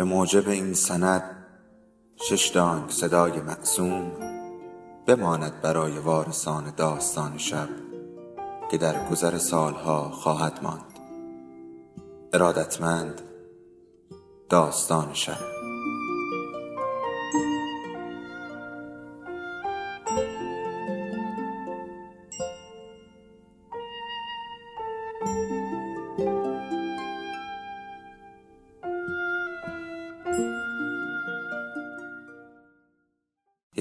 به موجب این سند شش دانگ صدای معصوم بماند برای وارثان داستان شب که در گذر سالها خواهد ماند. ارادتمند داستان شب.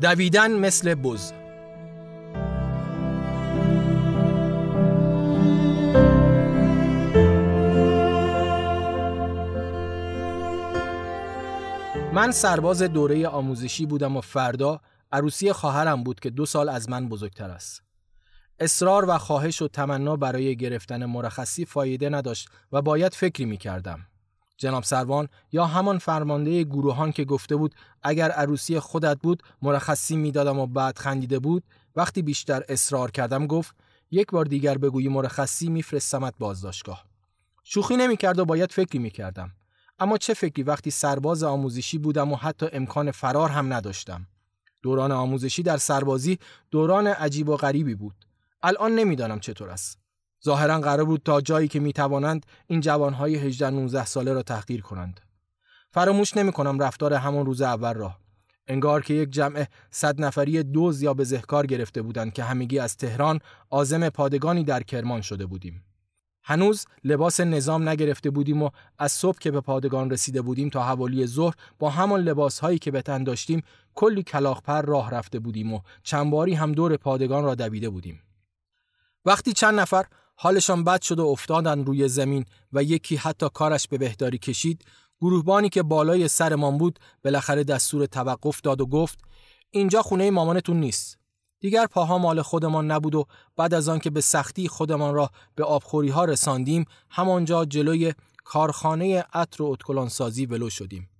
دویدن مثل بز من سرباز دوره آموزشی بودم و فردا عروسی خواهرم بود که دو سال از من بزرگتر است. اصرار و خواهش و تمنا برای گرفتن مرخصی فایده نداشت و باید فکری می کردم. جناب سروان یا همان فرمانده گروهان که گفته بود اگر عروسی خودت بود مرخصی می‌دادم و بعد خندیده بود؟ وقتی بیشتر اصرار کردم گفت یک بار دیگر بگویی مرخصی میفرستمت بازداشتگاه. شوخی نمی‌کرد و باید فکری می‌کردم. اما چه فکری؟ وقتی سرباز آموزشی بودم و حتی امکان فرار هم نداشتم. دوران آموزشی در سربازی دوران عجیب و غریبی بود. الان نمی‌دانم چطور است. ظاهرا قرار بود تا جایی که می‌توانند این جوانهای 18 19 ساله را تحقیر کنند. فراموش نمی کنم رفتار همان روز اول را. انگار که یک جمع صد نفری دوز یا بزهکار گرفته بودند که همگی از تهران آزم پادگانی در کرمان شده بودیم. هنوز لباس نظام نگرفته بودیم و از صبح که به پادگان رسیده بودیم تا حوالی ظهر با همان لباس هایی که به تن داشتیم کلی کلاخپر راه رفته بودیم و چند باری هم دور پادگان را دویده بودیم. وقتی چند نفر حالشان بد شد و افتادن روی زمین و یکی حتی کارش به بهداری کشید گروهبانی که بالای سرمان بود بالاخره دستور توقف داد و گفت اینجا خونه مامانتون نیست. دیگر پاها مال خودمان نبود و بعد از آنکه به سختی خودمان را به آبخوری ها رساندیم همانجا جلوی کارخانه عطر و اتکلان سازی ولو شدیم.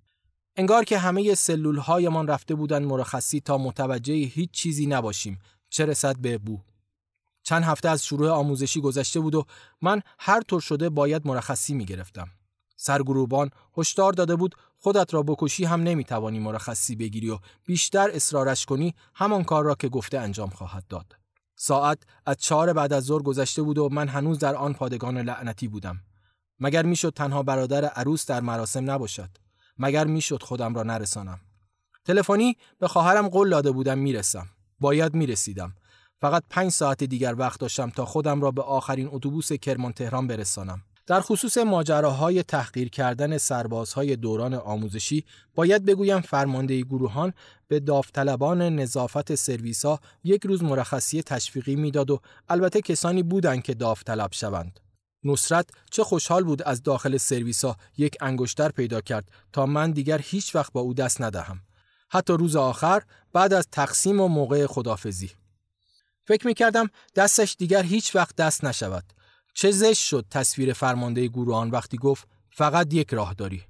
انگار که همه سلول هایمان رفته بودند مرخصی تا متوجه هیچ چیزی نباشیم چه رسد به بو. چند هفته از شروع آموزشی گذشته بود و من هر طور شده باید مرخصی می گرفتم. سرگروبان هشدار داده بود خودت را بکشی هم نمی‌توانی مرخصی بگیری و بیشتر اصرارش کنی همان کار را که گفته انجام خواهد داد. ساعت از چهار بعد از ظهر گذشته بود و من هنوز در آن پادگان لعنتی بودم. مگر می‌شد تنها برادر عروس در مراسم نباشد؟ مگر می‌شد خودم را نرسانم؟ تلفنی به خواهرم قول داده بودم می‌رسم. باید می‌رسیدم. فقط پنج ساعت دیگر وقت داشتم تا خودم را به آخرین اتوبوس کرمان تهران برسانم. در خصوص ماجراهای تحقیر کردن سربازهای دوران آموزشی باید بگویم فرمانده گروهان به داوطلبان نظافت سرویس یک روز مرخصی تشویقی می‌داد و البته کسانی بودند که داوطلب شوند. نصرت چه خوشحال بود از داخل سرویس یک انگشتر پیدا کرد تا من دیگر هیچ وقت با او دست ندهم. حتی روز آخر بعد از تقسیم و موقع خدافزی. فکر می کردم دستش دیگر هیچ وقت دست نشود. چه زشت شد تصویر فرمانده گروهان وقتی گفت فقط یک راه داری.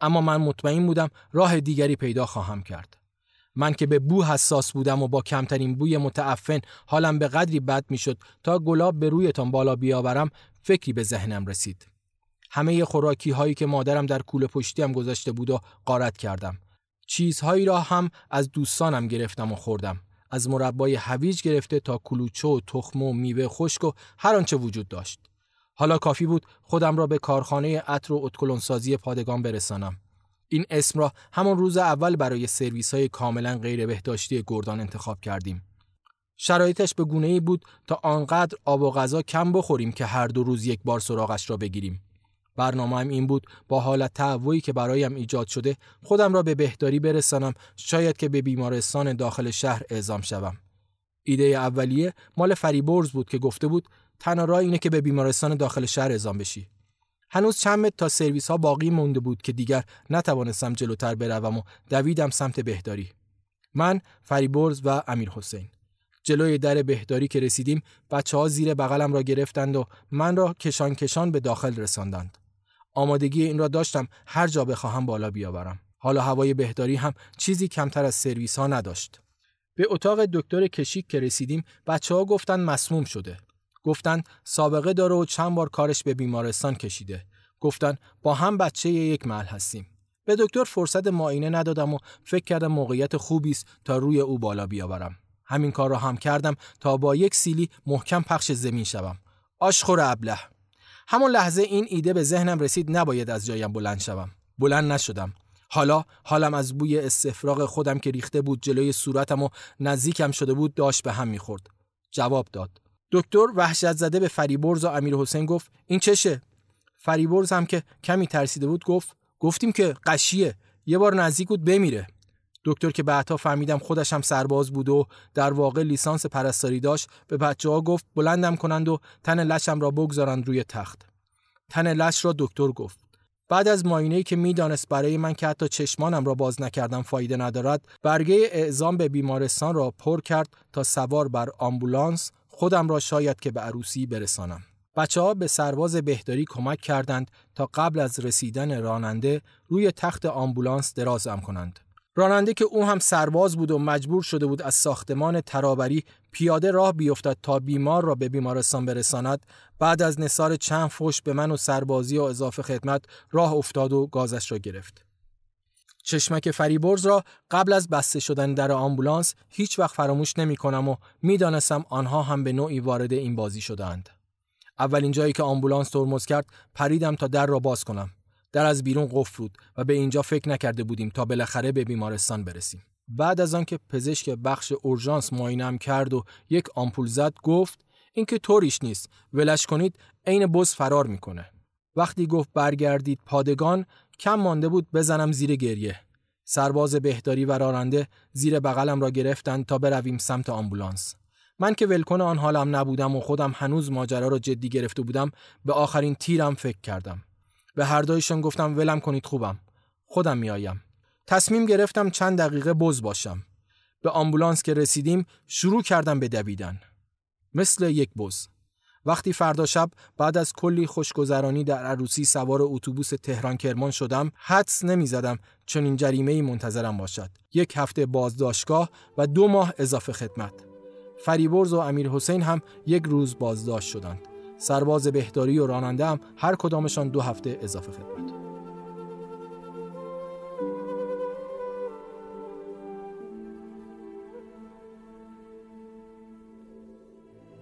اما من مطمئن بودم راه دیگری پیدا خواهم کرد. من که به بو حساس بودم و با کمترین بوی متعفن حالم به قدری بد می‌شد تا گلاب به رویتان بالا بیاورم فکری به ذهنم رسید. همه خوراکی هایی که مادرم در کوله پشتیم گذاشته بود و قارت کردم. چیزهایی را هم از دوستانم گرفتم و خوردم. از مربای هویج گرفته تا کلوچه و تخم و میوه خشک و هر آنچه وجود داشت. حالا کافی بود خودم را به کارخانه عطر و اتکلونسازی پادگان برسانم. این اسم را همان روز اول برای سرویس های کاملا غیر بهداشتی گردان انتخاب کردیم. شرایطش به گونه ای بود تا آنقدر آب و غذا کم بخوریم که هر دو روز یک بار سراغش را بگیریم. برنامه هم این بود با حالت تعوی که برایم ایجاد شده خودم را به بهداری برسانم شاید که به بیمارستان داخل شهر اعزام شوم. ایده اولیه مال فریبرز بود که گفته بود تنها راه اینه که به بیمارستان داخل شهر اعزام بشی. هنوز چند تا سرویس ها باقی مونده بود که دیگر نتوانستم جلوتر بروم و دویدم سمت بهداری. من، فریبرز و امیر حسین. جلوی در بهداری که رسیدیم بچه ها زیر بغلم را گرفتند و من را کشان کشان به داخل رساندند. آمادگی این را داشتم هر جا بخواهم بالا بیاورم. حالا هوای بهداری هم چیزی کمتر از سرویس ها نداشت. به اتاق دکتر کشیک که رسیدیم بچه ها گفتن مسموم شده. گفتن سابقه داره و چند بار کارش به بیمارستان کشیده. گفتن با هم بچه یک محل هستیم. به دکتر فرصت معاینه ندادم و فکر کردم موقعیت خوبی است تا روی او بالا بیاورم. همین کار را هم کردم تا با یک سیلی محکم پخش زمین شوم. آشخور ابله. همون لحظه این ایده به ذهنم رسید نباید از جایم بلند شوم. بلند نشدم. حالا حالم از بوی استفراغ خودم که ریخته بود جلوی صورتم و نزدیکم شده بود داشت به هم می‌خورد. جواب داد. دکتر وحشت زده به فریبرز و امیر حسین گفت این چشه؟ فریبرز هم که کمی ترسیده بود گفت گفتیم که قشیه یه بار نزدیک بود بمیره. دکتر که بعدها فهمیدم خودش هم سرباز بود و در واقع لیسانس پرستاری داشت به بچه ها گفت بلندم کنند و تن لشم را بگذارند روی تخت. تن لش را دکتر گفت. بعد از ماینه‌ای که می‌دانست برای من که حتی چشمانم را باز نکردم فایده ندارد برگه اعزام به بیمارستان را پر کرد تا سوار بر آمبولانس خودم را شاید که به عروسی برسانم بچه ها به سرباز بهداری کمک کردند تا قبل از رسیدن راننده روی تخت آمبولانس درازم کنند راننده که او هم سرباز بود و مجبور شده بود از ساختمان ترابری پیاده راه بیفتد تا بیمار را به بیمارستان برساند بعد از نصار چند فش به من و سربازی و اضافه خدمت راه افتاد و گازش را گرفت. چشمک فریبرز را قبل از بسته شدن در آمبولانس هیچ وقت فراموش نمی کنم و می‌دانستم آنها هم به نوعی وارد این بازی شدند. اولین جایی که آمبولانس ترمز کرد پریدم تا در را باز کنم. در از بیرون قفل و به اینجا فکر نکرده بودیم تا بالاخره به بیمارستان برسیم. بعد از آنکه پزشک بخش اورژانس معاینم کرد و یک آمپول زد گفت اینکه طوریش نیست. ولش کنید عین بز فرار می‌کنه. وقتی گفت برگردید پادگان کم مانده بود بزنم زیر گریه. سرباز بهداری و راننده زیر بغلم را گرفتند تا برویم سمت آمبولانس. من که ولکن آن حالم نبودم و خودم هنوز ماجرا را جدی گرفته بودم به آخرین تیرم فکر کردم. به هر دویشان گفتم ولم کنید خوبم. خودم میآیم. تصمیم گرفتم چند دقیقه بز باشم. به آمبولانس که رسیدیم شروع کردم به دویدن. مثل یک بز. وقتی فردا شب بعد از کلی خوشگذرانی در عروسی سوار اتوبوس تهران کرمان شدم حدس نمی‌زدم این جریمه منتظرم باشد. یک هفته بازداشتگاه و دو ماه اضافه خدمت. فریبرز و امیر حسین هم یک روز بازداشت شدند. سرباز بهداری و راننده هم هر کدامشان دو هفته اضافه خدمت.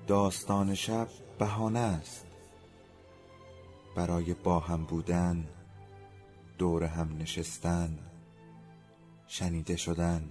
داستان شب بهانه است. برای با هم بودن دور هم نشستن شنیده شدن.